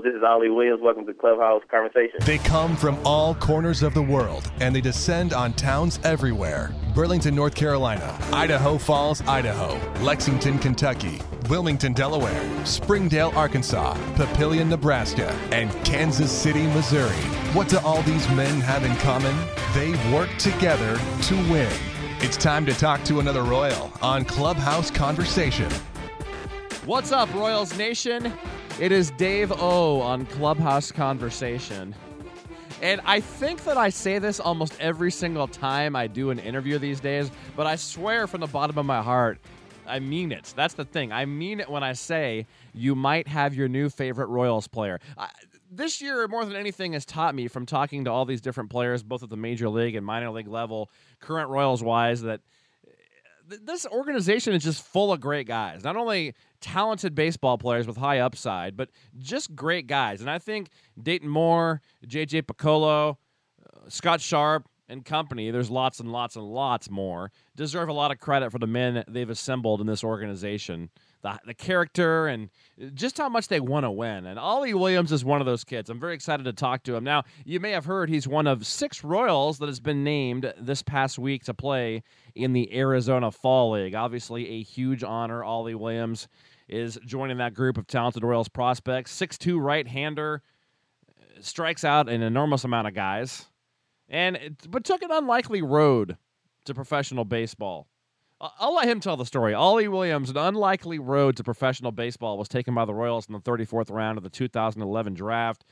Royals. This is Ollie Williams. Welcome to Clubhouse Conversation. They come from all corners of the world and they descend on towns everywhere Burlington, North Carolina, Idaho Falls, Idaho, Lexington, Kentucky, Wilmington, Delaware, Springdale, Arkansas, Papillion, Nebraska, and Kansas City, Missouri. What do all these men have in common? They work together to win. It's time to talk to another Royal on Clubhouse Conversation. What's up, Royals Nation? It is Dave O on Clubhouse Conversation. And I think that I say this almost every single time I do an interview these days, but I swear from the bottom of my heart, I mean it. That's the thing. I mean it when I say you might have your new favorite Royals player. I, this year, more than anything, has taught me from talking to all these different players, both at the major league and minor league level, current Royals wise, that uh, this organization is just full of great guys. Not only talented baseball players with high upside, but just great guys. And I think Dayton Moore, JJ Picollo, uh, Scott Sharp, and company, there's lots and lots and lots more, deserve a lot of credit for the men they've assembled in this organization. The, the character and just how much they want to win. And Ollie Williams is one of those kids. I'm very excited to talk to him. Now, you may have heard he's one of six Royals that has been named this past week to play in the Arizona Fall League. Obviously, a huge honor. Ollie Williams is joining that group of talented Royals prospects. Six-two right-hander, uh, strikes out an enormous amount of guys, and but took an unlikely road to professional baseball. I'll let him tell the story. Ollie Williams, an unlikely road to professional baseball, was taken by the Royals in the 34th round of the 2011 draft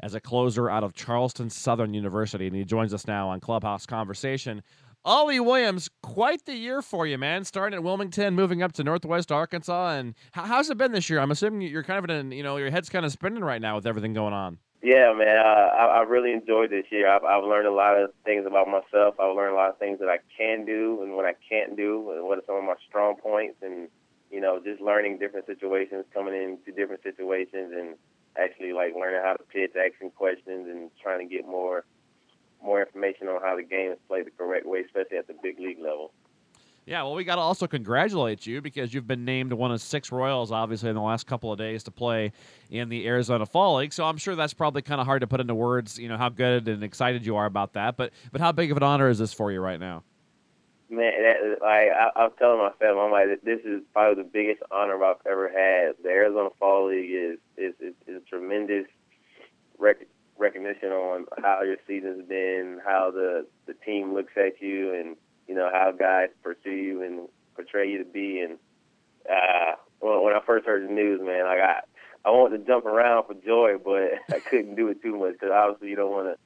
as a closer out of Charleston Southern University, and he joins us now on Clubhouse Conversation. Ollie Williams, quite the year for you, man. Starting at Wilmington, moving up to Northwest Arkansas, and how's it been this year? I'm assuming you're kind of in, you know, your head's kind of spinning right now with everything going on. Yeah, man, uh, I, I really enjoyed this year. I've, I've learned a lot of things about myself. I've learned a lot of things that I can do and what I can't do, and what are some of my strong points, and you know, just learning different situations, coming into different situations, and actually like learning how to pitch, asking questions, and trying to get more more information on how the game is played the correct way, especially at the big league level. Yeah, well, we got to also congratulate you because you've been named one of six Royals, obviously, in the last couple of days to play in the Arizona Fall League. So I'm sure that's probably kind of hard to put into words, you know, how good and excited you are about that. But but how big of an honor is this for you right now? Man, that, like I, I was telling my family, I'm like, this is probably the biggest honor I've ever had. The Arizona Fall League is is is, is tremendous rec- recognition on how your season's been, how the the team looks at you, and you know how guys pursue you and portray you to be. And uh, when, when I first heard the news, man, like I I wanted to jump around for joy, but I couldn't do it too much because obviously you don't want to,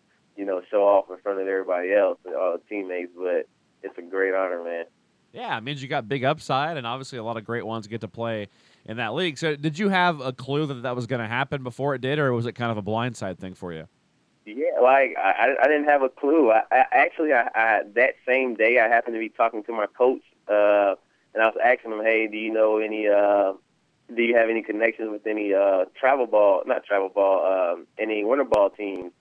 you know, show off in front of everybody else all the teammates. But it's a great honor, man. Yeah, it means you got big upside, and obviously a lot of great ones get to play in that league. So, did you have a clue that that was going to happen before it did, or was it kind of a blindside thing for you? Yeah, like I, I didn't have a clue. I, I actually, I, I that same day, I happened to be talking to my coach, uh, and I was asking him, "Hey, do you know any? Uh, do you have any connections with any uh, travel ball? Not travel ball. Um, any winter ball teams?"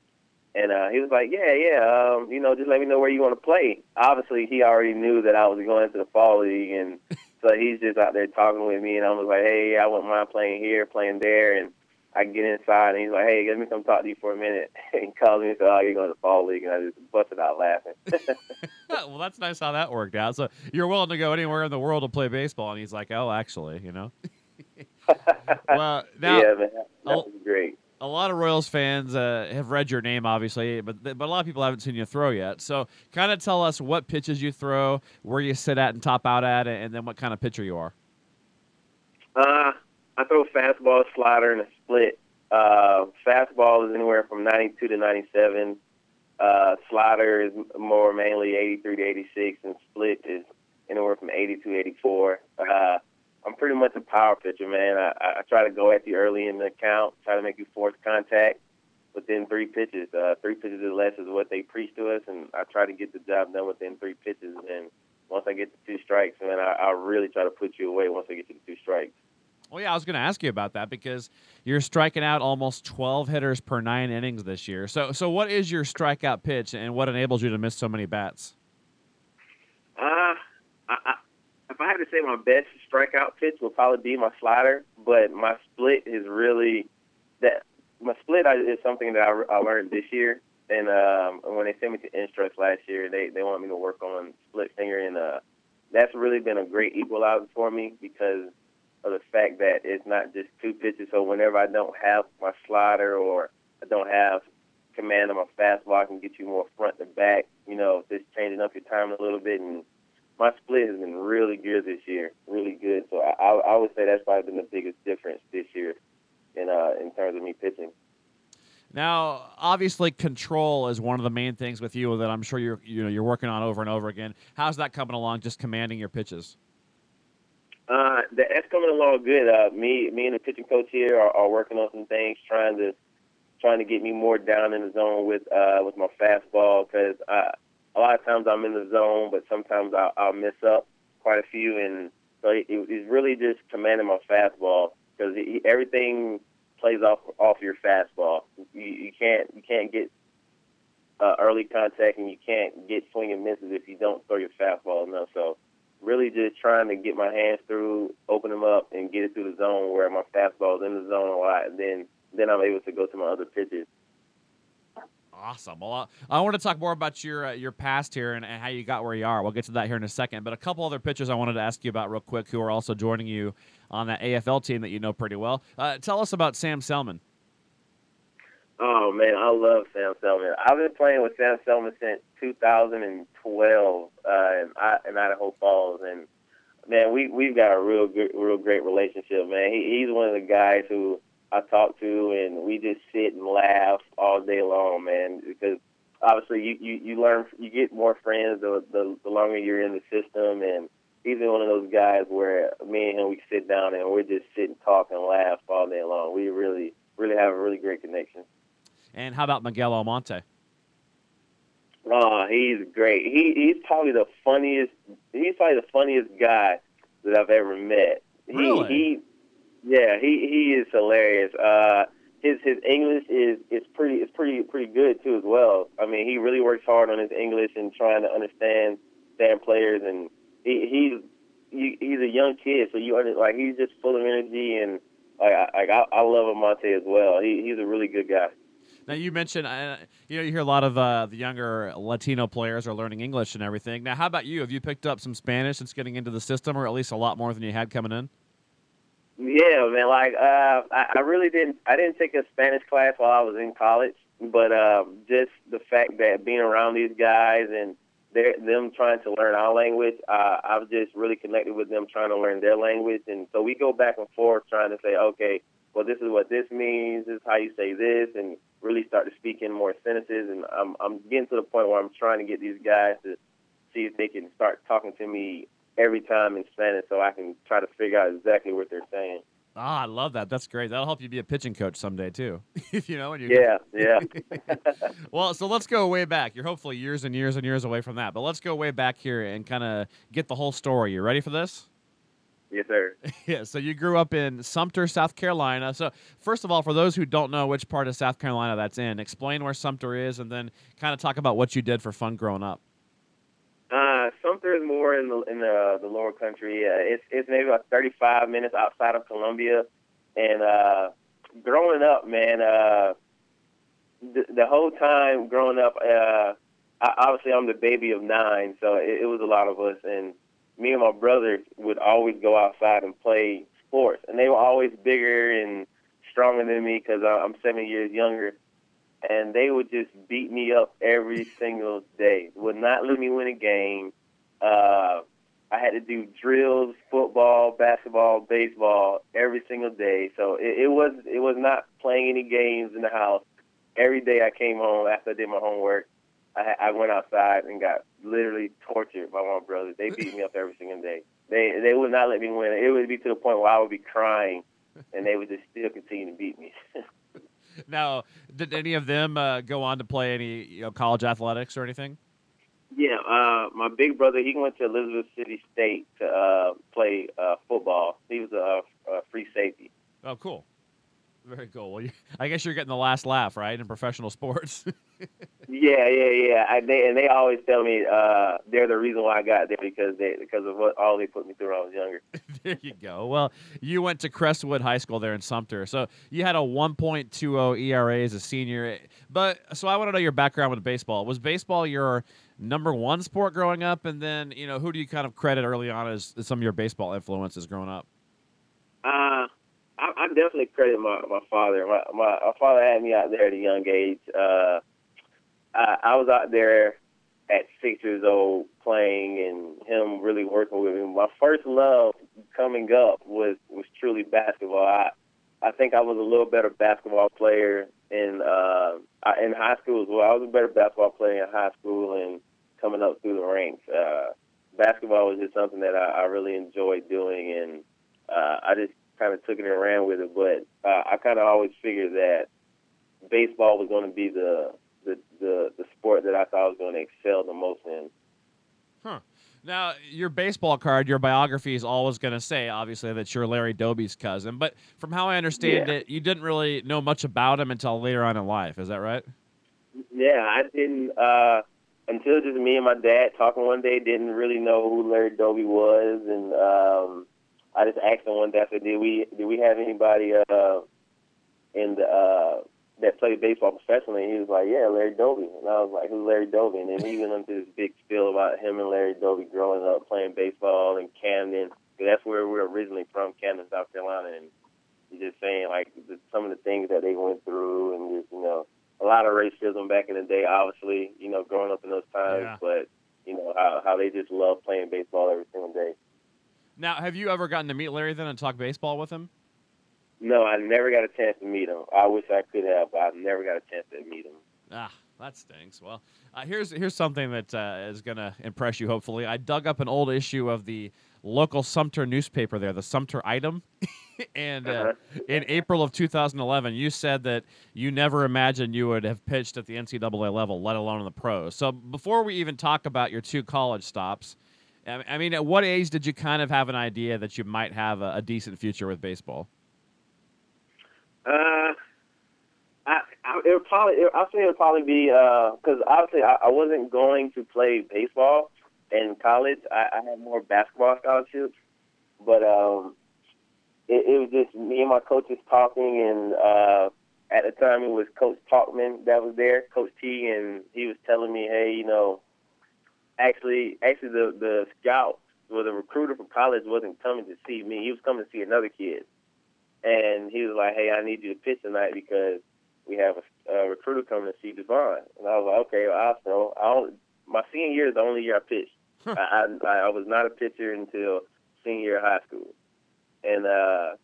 And uh, he was like, "Yeah, yeah. Um, you know, just let me know where you want to play." Obviously, he already knew that I was going into the fall league, and so he's just out there talking with me, and I was like, "Hey, I wouldn't mind playing here, playing there," and I get inside, and he's like, "Hey, let me come talk to you for a minute." And he calls me and says, "Oh, you're going to the fall league," and I just busted out laughing. well, that's nice how that worked out. So you're willing to go anywhere in the world to play baseball, and he's like, "Oh, actually, you know." well, now, yeah, man, that was great. A lot of Royals fans uh, have read your name, obviously, but but a lot of people haven't seen you throw yet. So, kind of tell us what pitches you throw, where you sit at and top out at, and then what kind of pitcher you are. Uh, I throw fastball, slider, and a split. Uh, fastball is anywhere from 92 to 97. Uh, slider is more mainly 83 to 86, and split is anywhere from 82 to 84. Uh, I'm pretty much a power pitcher, man. I, I try to go at you early in the count, try to make you force contact within three pitches. Uh, three pitches or less is what they preach to us, and I try to get the job done within three pitches. And once I get the two strikes, man, I, I really try to put you away once I get to the two strikes. Well, yeah, I was going to ask you about that because you're striking out almost 12 hitters per nine innings this year. So, so what is your strikeout pitch, and what enables you to miss so many bats? Uh, I, I, to say my best strikeout pitch would probably be my slider, but my split is really that my split is something that I, I learned this year, and um, when they sent me to Instructs last year, they they want me to work on split finger, and uh, that's really been a great equalizer for me because of the fact that it's not just two pitches. So whenever I don't have my slider or I don't have command of my fastball, I can get you more front to back. You know, just changing up your time a little bit. And my split has been really good this year, really good. So I, I would say that's probably been the biggest difference this year in uh, in terms of me pitching. Now, obviously, control is one of the main things with you that I'm sure you're you know you're working on over and over again. How's that coming along? Just commanding your pitches. Uh, that's coming along good. Uh, me, me and the pitching coach here are, are working on some things, trying to trying to get me more down in the zone with uh, with my fastball because a lot of times I'm in the zone, but sometimes I'll, I'll miss up quite a few, and so it, it's really just commanding my fastball because everything plays off off your fastball. You, you can't you can't get uh, early contact, and you can't get swing and misses if you don't throw your fastball enough. So really just trying to get my hands through, open them up, and get it through the zone where my fastball is in the zone a lot. And then then I'm able to go to my other pitches. Awesome. Well, I want to talk more about your uh, your past here and, and, how you got where you are. We'll get to that here in a second. But a couple other pitchers I wanted to ask you about real quick who are also joining you on that AFL team that you know pretty well. Uh, tell us about Sam Selman. Oh man, I love Sam Selman. I've been playing with Sam Selman since 2012 uh, in, in Idaho Falls, and man, we we've got a real good, real great relationship. Man, he, he's one of the guys who I talk to, and we just sit and laugh all day long, man. Because obviously, you you, you learn, you get more friends the, the the longer you're in the system, and he's one of those guys where me and him we sit down and we just sit and talk and laugh all day long. We really really have a really great connection. And how about Miguel Almonte? Oh, he's great. He he's probably the funniest. He's probably the funniest guy that I've ever met. Really? He, he yeah, he he is hilarious. Uh, his his English is is pretty is pretty pretty good too as well. I mean, he really works hard on his English and trying to understand stand players, and he he's he, he's a young kid, so you under, like he's just full of energy and like I, like I, I love Almonte as well. He he's a really good guy. Now you mentioned, uh, you know, you hear a lot of uh, the younger Latino players are learning English and everything. Now, how about you? Have you picked up some Spanish since getting into the system, or at least a lot more than you had coming in? Yeah, man. Like, uh, I, I really didn't. I didn't take a Spanish class while I was in college, but um, just the fact that being around these guys and they're, them trying to learn our language, uh, I've just really connected with them trying to learn their language, and so we go back and forth trying to say, okay, well, this is what this means. This is how you say this, and really start to speak in more sentences. And I'm I'm getting to the point where I'm trying to get these guys to see if they can start talking to me every time in Spanish so I can try to figure out exactly what they're saying. Ah, I love that. That's great. That'll help you be a pitching coach someday too. if you know, when you yeah, yeah. well, so let's go way back. You're hopefully years and years and years away from that, but let's go way back here and kind of get the whole story. You ready for this? Yes, sir. yeah. So you grew up in Sumter, South Carolina. So first of all, for those who don't know which part of South Carolina that's in, explain where Sumter is, and then kind of talk about what you did for fun growing up. Uh, more in the in the, the lower country. Uh, it's it's maybe about 35 minutes outside of Columbia, and uh, growing up, man, uh, the, the whole time growing up, uh, I, obviously I'm the baby of nine, so it, it was a lot of us, and me and my brother would always go outside and play sports, and they were always bigger and stronger than me because I'm seven years younger and they would just beat me up every single day. Would not let me win a game. Uh, I had to do drills, football, basketball, baseball every single day. So it, it was it was not playing any games in the house. Every day I came home after I did my homework, I, I went outside and got literally tortured by my brothers. They beat me up every single day. They they would not let me win. It would be to the point where I would be crying, and they would just still continue to beat me. now, did any of them uh, go on to play any you know, college athletics or anything? Yeah, uh, my big brother he went to Elizabeth City State to uh, play uh, football. He was a, a free safety. Oh, cool. Very cool. Well, you, I guess you're getting the last laugh, right, in professional sports. yeah, yeah, yeah. I, they and they always tell me uh, they're the reason why I got there because they because of what all they put me through when I was younger. there you go. Well, you went to Crestwood High School there in Sumter, so you had a 1.20 ERA as a senior. But so I want to know your background with baseball. Was baseball your number one sport growing up, and then you know who do you kind of credit early on as, as some of your baseball influences growing up? Uh, I, I definitely credit my my father. My, my my father had me out there at a young age. Uh, I, I was out there at six years old playing and him really working with me. My first love coming up was was truly basketball. I I think I was a little better basketball player in uh in high school as well. I was a better basketball player in high school and coming up through the ranks. Uh basketball was just something that I, I really enjoyed doing and uh I just kind of took it and ran with it. But uh, I kind of always figured that baseball was going to be the the, the the sport that I thought I was going to excel the most in. Huh. Now, your baseball card, your biography is always going to say, obviously, that you're Larry Doby's cousin. But from how I understand Yeah. it, you didn't really know much about him until later on in life. Is that right? Yeah, I didn't uh, until just me and my dad talking one day. Didn't really know who Larry Doby was, and um, I just asked him one day. I said, "Did we did we have anybody uh, in the uh, that played baseball professionally?" And he was like, "Yeah, Larry Doby." And I was like, "Who's Larry Doby?" And then he went into this big spiel about him and Larry Doby growing up playing baseball in Camden. That's where we're originally from, Camden, South Carolina, and just saying like the, some of the things that they went through, and just you know a lot of racism back in the day, obviously, you know, growing up in those times, Yeah. but you know how how they just love playing baseball every single day. Now, have you ever gotten to meet Larry then and talk baseball with him? No, I never got a chance to meet him. I wish I could have, but I never got a chance to meet him. Ah, that stinks. Well, uh, here's here's something that uh, is going to impress you. Hopefully, I dug up an old issue of the local Sumter newspaper there, the Sumter Item, and uh, Uh-huh. in April of 2011, you said that you never imagined you would have pitched at the NCAA level, let alone in the pros. So before we even talk about your two college stops, I mean, at what age did you kind of have an idea that you might have a, a decent future with baseball? Uh, I, I it would probably it, I think it would probably be because obviously I, I wasn't going to play baseball in college. I, I had more basketball scholarships, but um, it, it was just me and my coaches talking, and uh, at the time it was Coach Talkman that was there, Coach T, and he was telling me, hey, you know, actually, actually the the scout or the recruiter from college wasn't coming to see me. He was coming to see another kid and he was like, "Hey, I need you to pitch tonight because we have a, a recruiter coming to see Devon." And I was like, "Okay, well, I'll throw." My senior year is the only year I pitched. I, I I was not a pitcher until senior high school, and uh,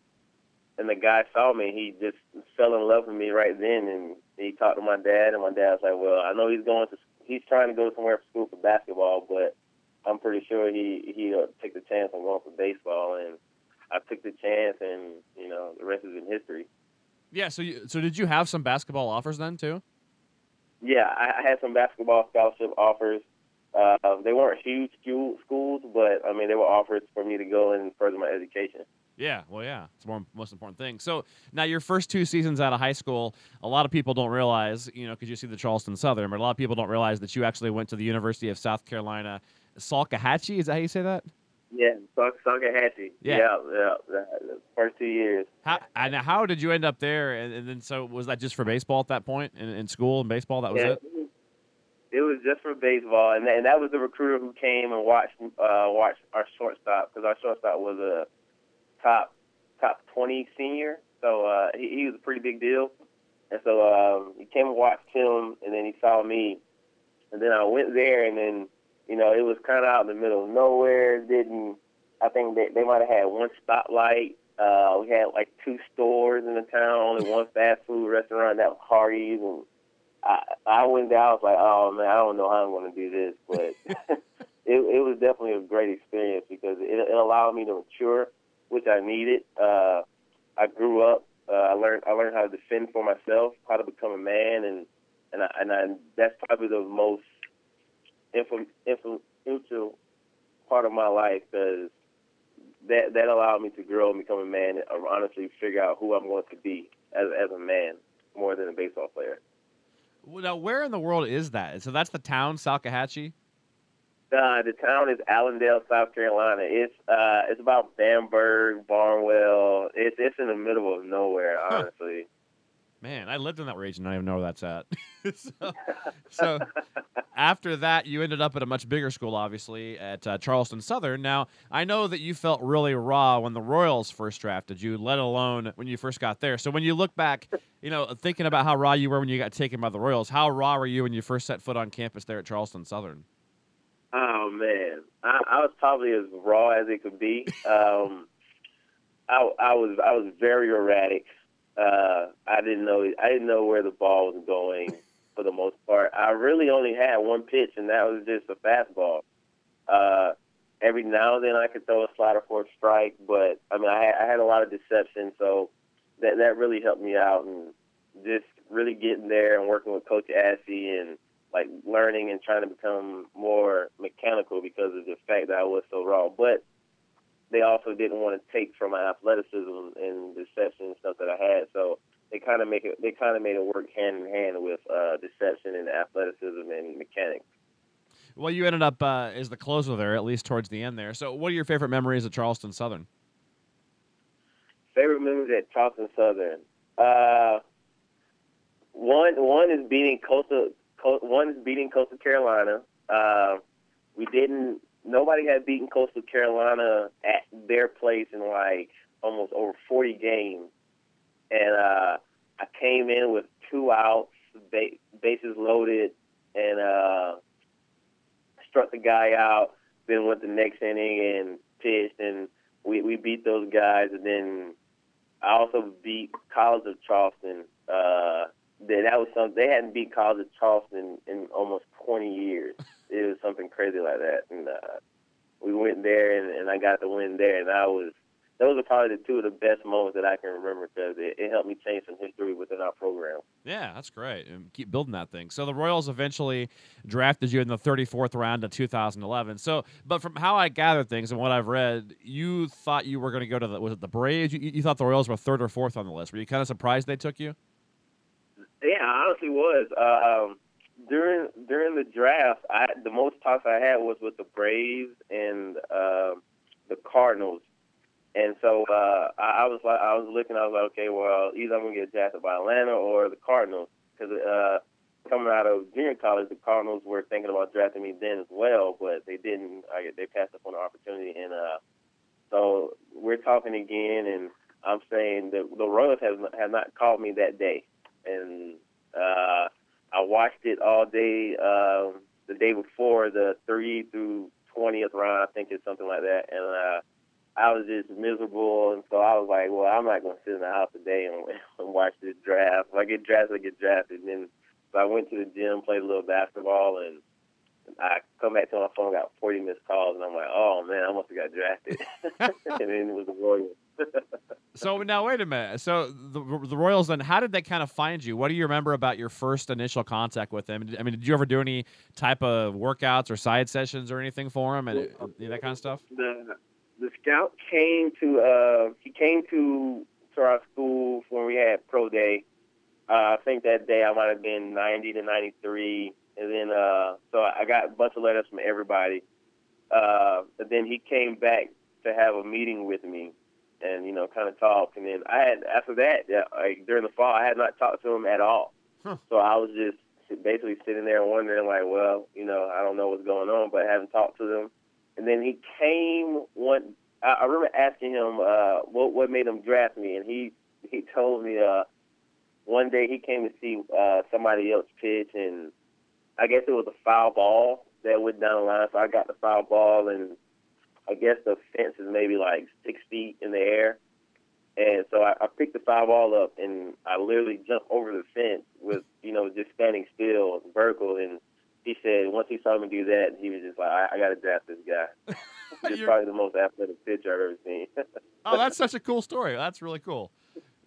and the guy saw me. He just fell in love with me right then, and he talked to my dad, and my dad was like, "Well, I know he's going to, he's trying to go somewhere for school for basketball, but I'm pretty sure he he'll take the chance on going for baseball." And I took the chance, and you know, the rest is in history. Yeah. So you, so did you have some basketball offers then too? Yeah, I, I had some basketball scholarship offers. Uh, they weren't huge schools, but I mean, they were offers for me to go and further my education. Yeah, well, yeah, it's more most important thing. So now your first two seasons out of high school, a lot of people don't realize, you know, because you see the Charleston Southern, but a lot of people don't realize that you actually went to the University of South Carolina, Salkehatchie. Is that how you say that? Yeah, Salkehatchie. Yeah. yeah, yeah the, the first two years. How and how did you end up there? And, and then so was that just for baseball at that point in, in school and baseball? That was yeah, it. It was just for baseball, and and that was the recruiter who came and watched uh, watched our shortstop because our shortstop was a top top twenty senior, so uh, he, he was a pretty big deal. And so um, he came and watched him, and then he saw me, and then I went there, and then you know it was kind of out in the middle of nowhere. Didn't I think they they might have had one stoplight. Uh, we had like two stores in the town, only one fast food restaurant that was Hardee's, and I I went there. I was like, oh man, I don't know how I'm going to do this, but it it was definitely a great experience because it, it allowed me to mature, which I needed. Uh, I grew up. Uh, I learned I learned how to defend for myself, how to become a man, and and I, and I, that's probably the most influ- influential part of my life because that that allowed me to grow and become a man and honestly figure out who I'm going to be as as a man more than a baseball player. Well, now, where in the world is that? So that's the town, Salkehatchie. Uh, the town is Allendale, South Carolina. It's uh, it's about Bamberg, Barnwell. It's it's in the middle of nowhere, honestly. Man, I lived in that region. I don't even know where that's at. so, so after that, you ended up at a much bigger school, obviously, at uh, Charleston Southern. Now, I know that you felt really raw when the Royals first drafted you, let alone when you first got there. So when you look back, you know, thinking about how raw you were when you got taken by the Royals, how raw were you when you first set foot on campus there at Charleston Southern? Oh man, I, I was probably as raw as it could be. Um, I, I was I was very erratic. Uh, I didn't know I didn't know where the ball was going for the most part. I really only had one pitch, and that was just a fastball. Uh, every now and then I could throw a slider for a strike, but I mean I had, I had a lot of deception, so that that really helped me out, and just really getting there and working with Coach Assy and like learning and trying to become more mechanical because of the fact that I was so raw. But they also didn't want to take from my athleticism and deception and stuff that I had. So they kind of make it. They kind of made it work hand in hand with uh, deception and athleticism and mechanics. Well, you ended up uh, as the closer there, at least towards the end there. So, what are your favorite memories of Charleston Southern? Favorite memories at Charleston Southern. Uh, one one is beating Coastal. One is beating Coastal Carolina. Uh, we didn't nobody had beaten Coastal Carolina at their place in like almost over 40 games, and uh, I came in with two outs, ba- bases loaded, and uh, struck the guy out. Then went the next inning and pitched, and we we beat those guys, and then I also beat College of Charleston. Uh, that that was something they hadn't beat College of Charleston in almost 20 years. It was something crazy like that, and uh, we went there, and, and I got the win there, and I was those are probably the two of the best moments that I can remember because it, it, helped me change some history within our program. Yeah, that's great. And keep building that thing. So the Royals eventually drafted you in the 34th round of 2011. So, but from how I gathered things and what I've read, you thought you were going to go to the was it the Braves? You, you, thought the Royals were third or fourth on the list. Were you kind of surprised they took you? Yeah, I honestly was. Um, during during the draft, I the most talks I had was with the Braves and uh, the Cardinals, and so uh, I, I was like, I was looking, I was like, okay, well, either I'm gonna get drafted by Atlanta or the Cardinals, because uh, coming out of junior college, the Cardinals were thinking about drafting me then as well, but they didn't. I, they passed up on the opportunity, and uh, so we're talking again, and I'm saying that the Royals have have not called me that day, and. Uh, I watched it all day um, the day before the three through twentieth round, I think it's something like that, and uh, I was just miserable, and so I was like, well, I'm not to sit in the house today and, and watch this draft. If I get drafted, I get drafted. And then so I went to the gym, played a little basketball, and I come back to my phone, got 40 missed calls, and I'm like, oh man, I must have got drafted. and then it was the Royals. So now wait a minute. So the the Royals then, how did they kind of find you? What do you remember about your first initial contact with them? I mean, did you ever do any type of workouts or side sessions or anything for them and that kind of stuff? The the scout came to uh, he came to to our school when we had pro day. Uh, I think that day I might have been 90 to 93, and then uh, so I got a bunch of letters from everybody. Uh, but then he came back to have a meeting with me and you know kind of talk. And then I had after that, like during the fall, I had not talked to him at all. Huh. So I was just basically sitting there wondering, like, well, you know, I don't know what's going on, but I haven't talked to them. And then he came one. I, I remember asking him uh, what what made him draft me, and he he told me uh, one day he came to see uh, somebody else pitch, and I guess it was a foul ball that went down the line. So I got the foul ball, and I guess the fence is maybe like six feet in the air. And so I, I picked the foul ball up and I literally jumped over the fence with, you know, just standing still, vertical. And he said once he saw me do that, he was just like, I, I got to draft this guy. He's probably the most athletic pitcher I've ever seen. oh, that's such a cool story. That's really cool.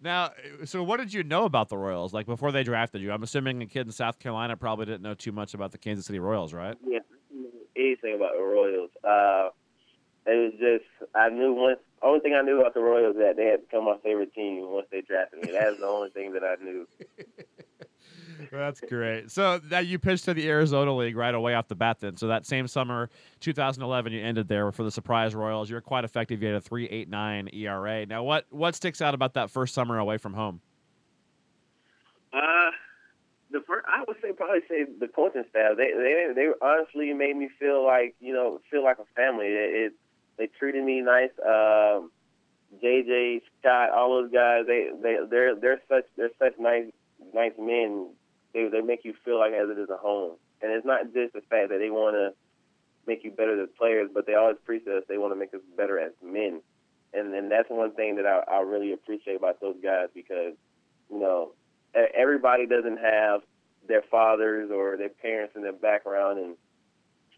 Now, so what did you know about the Royals? Like before they drafted you, I'm assuming a kid in South Carolina probably didn't know too much about the Kansas City Royals, right? Yeah, anything about the Royals. Uh, it was just I knew once only thing I knew about the Royals that they had become my favorite team once they drafted me. That's the only thing that I knew. That's great. So that you pitched to the Arizona League right away off the bat. Then, so that same summer, 2011, you ended there for the surprise Royals. You're quite effective. You had a 3.89 ERA. Now, what what sticks out about that first summer away from home? Uh, the first, I would say probably say the coaching staff. They they they honestly made me feel like you know feel like a family. It, it they treated me nice. Um, JJ Scott, all those guys. They they they're they're such they're such nice nice men. They they make you feel like as it is a home. And it's not just the fact that they want to make you better as players, but they always preach us. They want to make us better as men. And and that's one thing that I, I really appreciate about those guys because you know everybody doesn't have their fathers or their parents in their background, and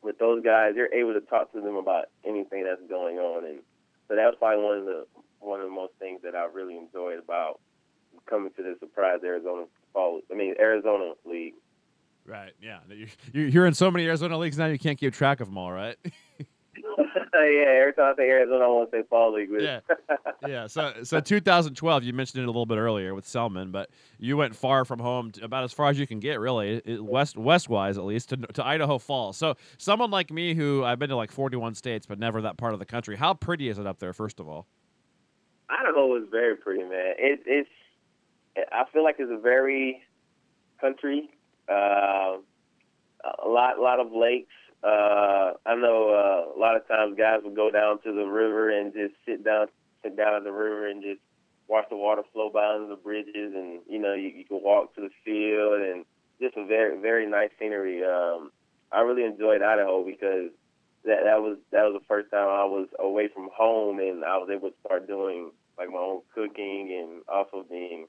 with those guys, you're able to talk to them about anything that's going on, and so that was probably one of the one of the most things that I really enjoyed about coming to the surprise Arizona fall. I mean Arizona league. Right. Yeah. You're in so many Arizona leagues now, you can't keep track of them all, right? yeah, every time I say Arizona, I want to say fall league. yeah, yeah. So, so 2012, you mentioned it a little bit earlier with Selman, but you went far from home, to, about as far as you can get, really, west west wise at least, to, to Idaho Falls. So, someone like me, who I've been to like 41 states, but never that part of the country. How pretty is it up there? First of all, Idaho is very pretty, man. It, it's I feel like it's a very country. Uh, a lot, lot of lakes uh, I know uh, a lot of times guys will go down to the river and just sit down, sit down at the river and just watch the water flow by under the bridges, and you know you, you can walk to the field and just a very very nice scenery. Um, I really enjoyed Idaho because that that was that was the first time I was away from home and I was able to start doing like my own cooking and also being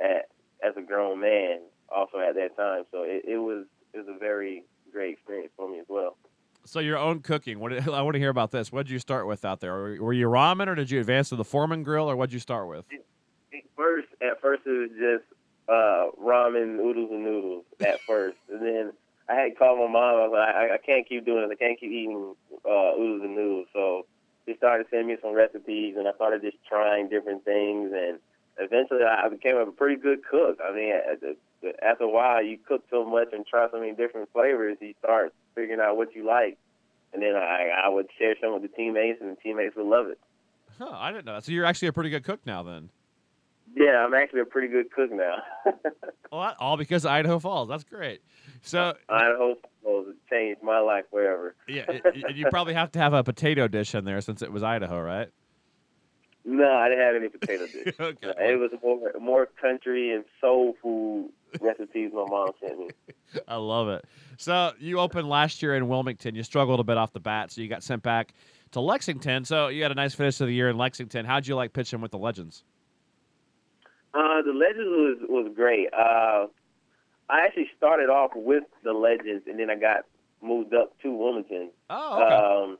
at as a grown man also at that time. So it, it was it was a very great experience for me as well. So your own cooking. What I want to hear about this. What did you start with out there? Were you ramen, or did you advance to the Foreman grill, or what did you start with? First, at first it was just uh, ramen, oodles and noodles at first, and then I had called my mom. I was like, I, I can't keep doing this. I can't keep eating uh, oodles and noodles. So she started sending me some recipes, and I started just trying different things, and eventually I became a pretty good cook. I mean, after a while, you cook so much and try so many different flavors, you start figuring out what you like. And then I, I would share some with the teammates, and the teammates would love it. Huh, I didn't know that. So you're actually a pretty good cook now, then. Yeah, I'm actually a pretty good cook now. well, all because Idaho Falls. That's great. So Idaho Falls changed my life forever. yeah, you probably have to have a potato dish in there since it was Idaho, right? No, I didn't have any potato dish. okay. It was more more country and soul food recipes my mom sent me. I love it. So you opened last year in Wilmington. You struggled a bit off the bat, so you got sent back to Lexington. So you had a nice finish of the year in Lexington. How'd you like pitching with the Legends? Uh, the Legends was was great. Uh, I actually started off with the Legends, and then I got moved up to Wilmington. Oh, okay. Um,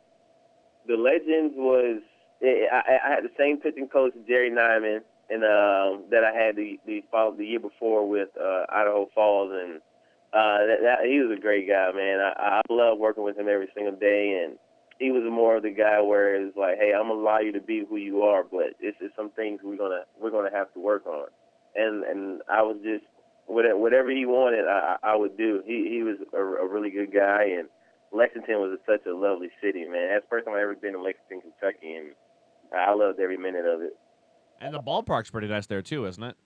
the Legends was I, I had the same pitching coach, Jerry Nyman, and um, that I had the the, the year before with uh, Idaho Falls, and uh, that, that, he was a great guy, man. I, I love working with him every single day, and he was more of the guy where it's like, hey, I'm gonna allow you to be who you are, but it's just some things we're gonna we're gonna have to work on, and and I was just whatever he wanted, I, I would do. He he was a, a really good guy, and Lexington was such a lovely city, man. That's the first time I ever been to Lexington, Kentucky, and I loved every minute of it. And the ballpark's pretty nice there too, isn't it?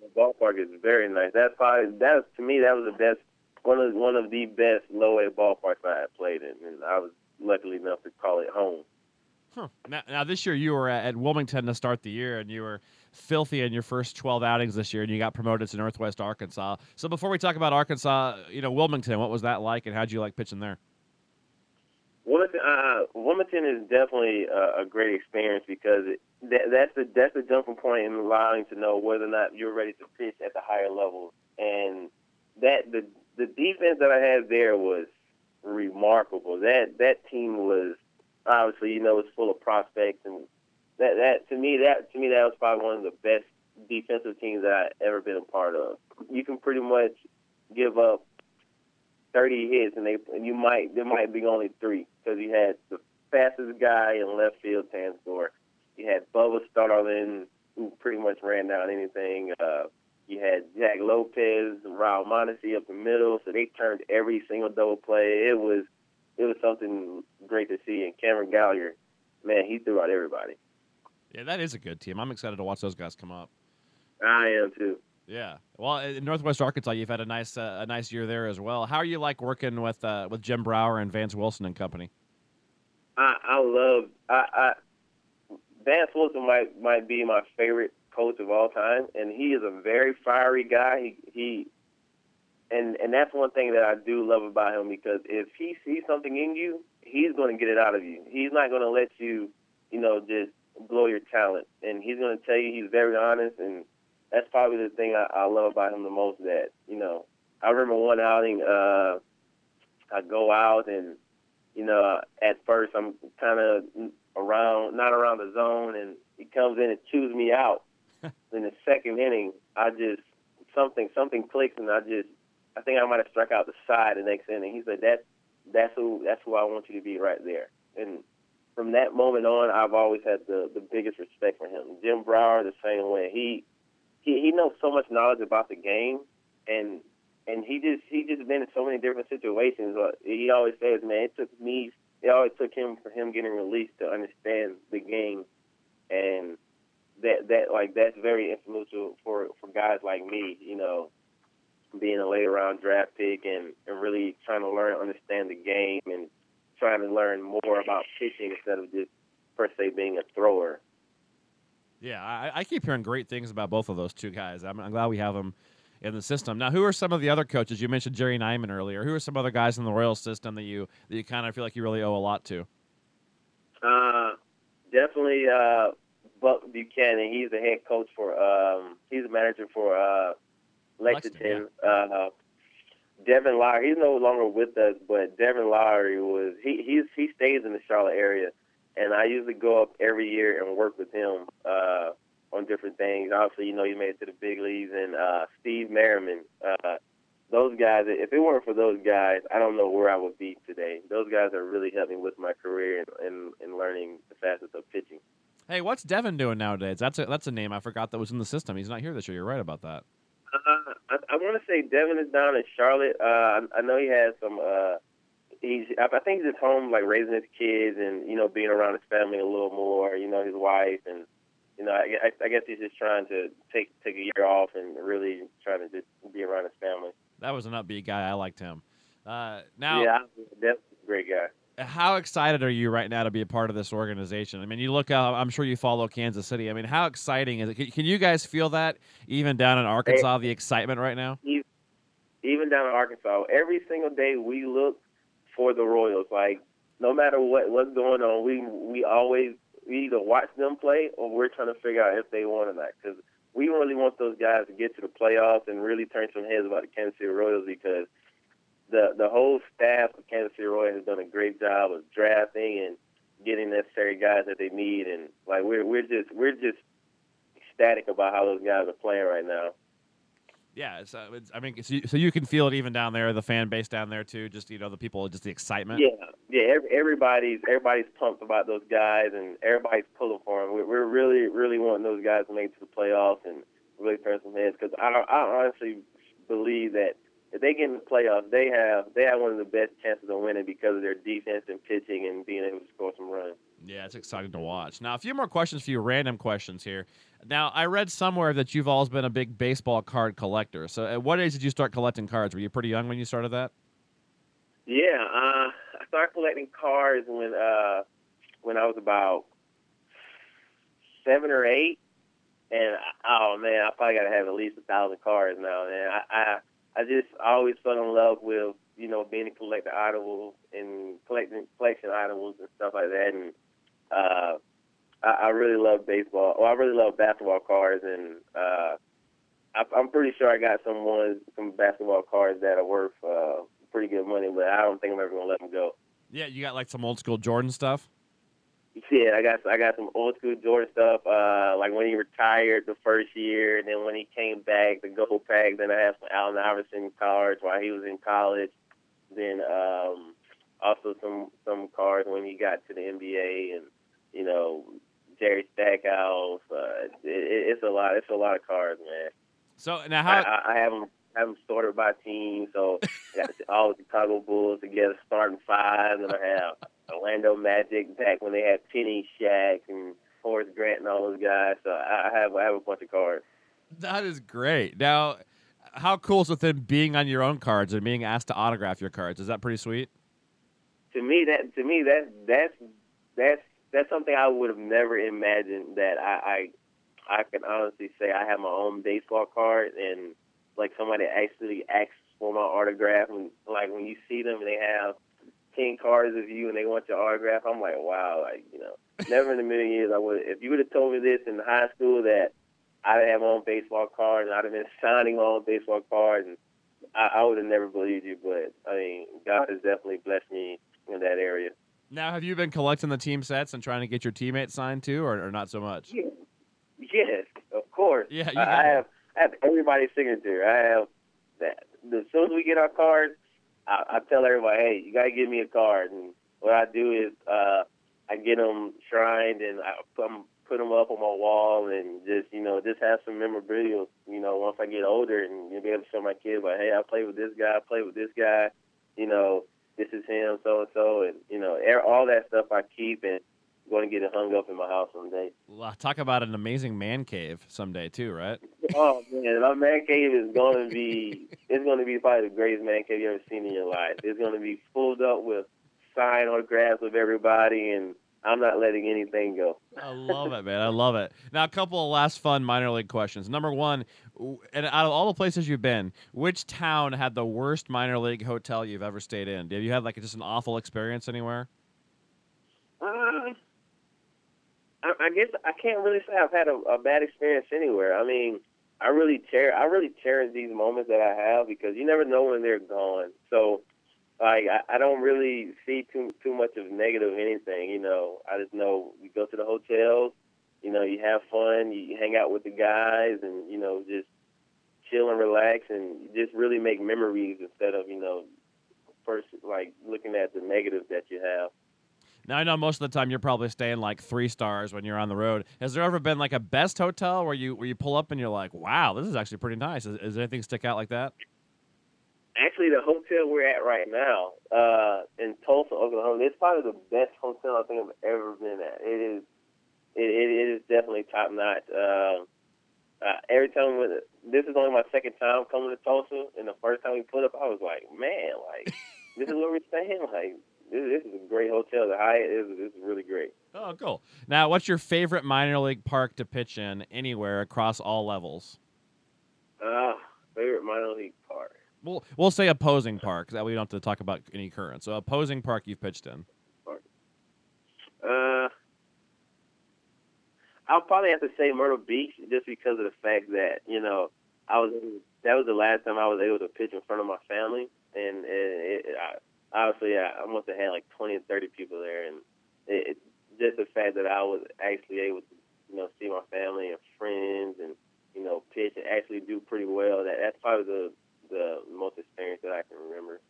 The ballpark is very nice. That's probably that to me that was the best one of one of the best low A ballparks I had played in, and I was lucky enough to call it home. Huh. Now, now, this year you were at Wilmington to start the year, and you were filthy in your first 12 outings this year, and you got promoted to Northwest Arkansas. So before we talk about Arkansas, you know Wilmington, what was that like, and how'd you like pitching there? Wilmington, uh, Wilmington is definitely a, a great experience because it, that, that's the that's the jumping point in allowing to know whether or not you're ready to pitch at the higher levels. And that the the defense that I had there was remarkable. That that team was obviously you know it's full of prospects, and that that to me that to me that was probably one of the best defensive teams that I've ever been a part of. You can pretty much give up 30 hits, and they and you might there might be only three because he had the fastest guy in left field, Terrance Gore. You had Bubba Starling, who pretty much ran down anything. Uh, you had Jack Lopez, Raul Mondesi up the middle, so they turned every single double play. It was it was something great to see. And Cameron Gallagher, man, he threw out everybody. Yeah, that is a good team. I'm excited to watch those guys come up. I am too. Yeah. Well, in Northwest Arkansas, you've had a nice uh, a nice year there as well. How are you like working with uh, with Jim Brower and Vance Wilson and company? I, I love I, I Vance Wilson might might be my favorite coach of all time, and he is a very fiery guy. He, he and and that's one thing that I do love about him because if he sees something in you, he's going to get it out of you. He's not going to let you, you know, just blow your talent, and he's going to tell you he's very honest, and that's probably the thing I, I love about him the most. That you know, I remember one outing, uh, I go out and you know, at first I'm kind of around, not around the zone, and he comes in and chews me out. in the second inning, I just something something clicks, and I just I think I might have struck out the side the next inning. He said that that's who that's who I want you to be right there. And from that moment on, I've always had the the biggest respect for him. Jim Brower the same way. He he he knows so much knowledge about the game, and and he just he just been in so many different situations. He always says, man, it took me. It always took him for him getting released to understand the game, and that that like that's very influential for for guys like me. You know, being a late round draft pick and and really trying to learn understand the game and trying to learn more about pitching instead of just per se being a thrower. Yeah, I, I keep hearing great things about both of those two guys. I'm, I'm glad we have them in the system. Now, who are some of the other coaches? You mentioned Jerry Nyman earlier. Who are some other guys in the Royals system that you that you kind of feel like you really owe a lot to? Uh, definitely uh, Buck Buchanan. He's the head coach for. Um, he's the manager for uh, Lexington. Lexington yeah. uh, Devin Lowry. He's no longer with us, but Devin Lowry was. He he's he stays in the Charlotte area, and I usually go up every year and work with him. Uh, on different things. Obviously, you know, he made it to the big leagues, and uh, Steve Merriman. Uh, those guys, if it weren't for those guys, I don't know where I would be today. Those guys are really helping with my career and, and, and learning the facets of pitching. Hey, what's Devin doing nowadays? That's a that's a name I forgot that was in the system. He's not here this year. You're right about that. Uh, I, I want to say Devin is down in Charlotte. Uh, I, I know he has some. Uh, he's. I think he's at home, like raising his kids and you know being around his family a little more. You know his wife and you know, I, I guess he's just trying to take take a year off and really trying to just be around his family. That was an upbeat guy. I liked him. Uh, now, yeah, that's a great guy. How excited are you right now to be a part of this organization? I mean, you look out. I'm sure you follow Kansas City. I mean, how exciting is it? Can you guys feel that even down in Arkansas, the excitement right now? Even down in Arkansas, every single day we look for the Royals. Like no matter what what's going on, we we always we either watch them play or we're trying to figure out if they won or not. Because we really want those guys to get to the playoffs and really turn some heads about the Kansas City Royals because the the whole staff of Kansas City Royals has done a great job of drafting and getting necessary guys that they need. And like we're we're just we're just ecstatic about how those guys are playing right now. Yeah, it's, uh, it's, I mean, so you, so can feel it even down there, the fan base down there too. Just you know, the people, just the excitement. Yeah, yeah. Everybody's everybody's pumped about those guys, and everybody's pulling for them. We're really, really wanting those guys to make it to the playoffs and really turn some heads. Because I, I honestly believe that if they get in the playoffs, they have they have one of the best chances of winning because of their defense and pitching and being able to score some runs. Yeah, it's exciting to watch. Now, a few more questions for you, random questions here. Now, I read somewhere that you've always been a big baseball card collector. So, at what age did you start collecting cards? Were you pretty young when you started that? Yeah, uh, I started collecting cards when uh, when I was about seven or eight, and oh man, I probably got to have at least a thousand cards now. Man, I, I I just always fell in love with you know being a collector items and collecting collection items and stuff like that, and uh, I, I really love baseball. Well, I really love basketball cards, and uh, I, I'm pretty sure I got some ones, some basketball cards that are worth uh, pretty good money, but I don't think I'm ever gonna let them go. Yeah, you got like some old school Jordan stuff. Yeah, I got I got some old school Jordan stuff. Uh, like when he retired the first year, and then when he came back, the gold pack. Then I have some Allen Iverson cards while he was in college. Then um, also some some cards when he got to the NBA, and you know Jerry Stackhouse. Uh, it, it's a lot. It's a lot of cards, man. So now, how I, I have them have them sorted by team. So I got all the Chicago Bulls together, starting five, and I have Orlando Magic back when they had Penny, Shaq, and Horace Grant, and all those guys. So I have I have a bunch of cards. that is great. Now, how cool is it then being on your own cards and being asked to autograph your cards? Is that pretty sweet? To me, that to me that that's that's that's something I would have never imagined that I I, I can honestly say I have my own baseball card and like somebody actually asks for my autograph and like when you see them and they have ten cards of you and they want your autograph, I'm like, wow, like you know, never in a million years I would. If you would have told me this in high school that I'd have my own baseball card and I'd have been signing my own baseball cards and I, I would have never believed you. But I mean, God has definitely blessed me in that area. Now, have you been collecting the team sets and trying to get your teammates signed too, or, or not so much? Yeah. Yes, of course. Yeah, I, have I have everybody's signature. I have that. As soon as we get our cards, I, I tell everybody, hey, you gotta give me a card. And what I do is uh, I get them shrined and I put 'em- put them up on my wall and just you know just have some memorabilia. You know, once I get older and you'll be able to show my kids like, hey, I played with this guy, I play with this guy. You know, this is him, so and so, and you know, all that stuff I keep and going to get it hung up in my house someday. Well, Talk about an amazing man cave someday too, right? Oh man, my man cave is going to be it's going to be probably the greatest man cave you ever seen in your life. It's going to be filled up with signed autographs of everybody, and I'm not letting anything go. I love it, man. I love it. Now, a couple of last fun minor league questions. Number one, and out of all the places you've been, which town had the worst minor league hotel you've ever stayed in? Have you had like just an awful experience anywhere? Uh, I, I guess I can't really say I've had a, a bad experience anywhere. I mean, I really cher I really cherish these moments that I have because you never know when they're gone. So, like, I, I don't really see too too much of negative anything. You know, I just know we go to the hotels. You know, you have fun, you hang out with the guys, and you know, just chill and relax, and just really make memories instead of you know, first like looking at the negatives that you have. Now, I know most of the time you're probably staying like three stars when you're on the road. Has there ever been like a best hotel where you where you pull up and you're like, wow, this is actually pretty nice? Is, is anything stick out like that? Actually, the hotel we're at right now uh, in Tulsa, Oklahoma, it's probably the best hotel I think I've ever been at. It is, it, it, is definitely top notch. Uh, uh, every time this is only my second time coming to Tulsa, and the first time we put up, I was like, man, like this is where we're staying. Like this, this is a great hotel. The Hyatt is this is really great. Oh, cool. Now, what's your favorite minor league park to pitch in anywhere across all levels? Uh, favorite minor league park. We'll we'll say opposing park. That way we don't have to talk about any current. So opposing park you've pitched in. Uh, I'll probably have to say Myrtle Beach just because of the fact that you know I was that was the last time I was able to pitch in front of my family, and it, it, I, obviously I, I must have had like twenty or thirty people there, and it, it, just the fact that I was actually able to you know see my family and friends and you know pitch and actually do pretty well. That that's probably the the most experience that I can remember.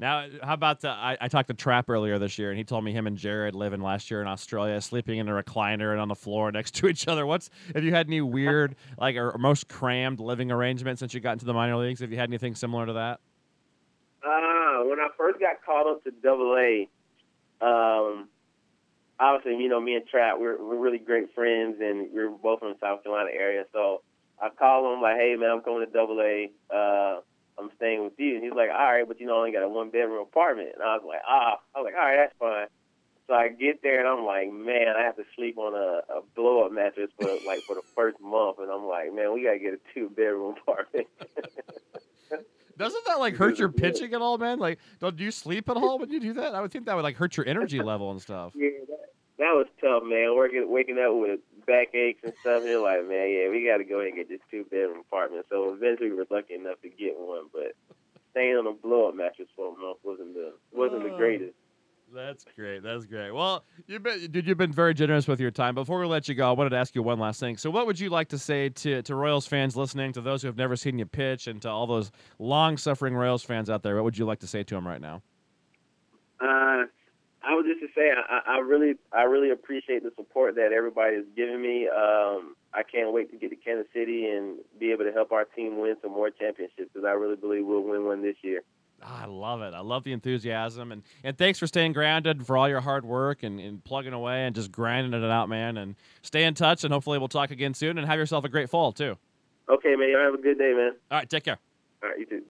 Now, how about the, I, I talked to Trap earlier this year, and he told me him and Jared living last year in Australia, sleeping in a recliner and on the floor next to each other. What's have you had any weird, like, or most crammed living arrangements since you got into the minor leagues? Have you had anything similar to that? Uh, when I first got called up to Double A, um, obviously, you know, me and Trap, we're we're really great friends, and we're both from the South Carolina area. So I called him like, "Hey, man, I'm coming to Double A. Uh, I'm staying with you." And he's like, "All right, but you know, I only got a one bedroom apartment." And I was like, "Ah," I was like, "All right, that's fine." So I get there and I'm like, man, I have to sleep on a, a blow up mattress for like for the first month, and I'm like, man, we gotta get a two bedroom apartment. Doesn't that like hurt your pitching at all, man? Like, don't do you sleep at all when you do that? I would think that would like hurt your energy level and stuff. Yeah, that, that was tough, man. Working, waking up with backaches and stuff. And you're like, man, yeah, we got to go ahead and get this two bedroom apartment. So eventually, we were lucky enough to get one, but staying on a blow up mattress for a month wasn't the wasn't the Oh. greatest. That's great. That's great. Well, you've been, dude, you've been very generous with your time. Before we let you go, I wanted to ask you one last thing. So, what would you like to say to, to Royals fans listening, to those who have never seen you pitch, and to all those long suffering Royals fans out there? What would you like to say to them right now? Uh, I was just to say, I, I really, I really appreciate the support that everybody is giving me. Um, I can't wait to get to Kansas City and be able to help our team win some more championships because I really believe we'll win one this year. Ah, I love it. I love the enthusiasm and, and thanks for staying grounded for all your hard work and, and plugging away and just grinding it out, man. And stay in touch and hopefully we'll talk again soon and have yourself a great fall too. Okay, man. Y'all have a good day, man. All right, take care. All right, you too.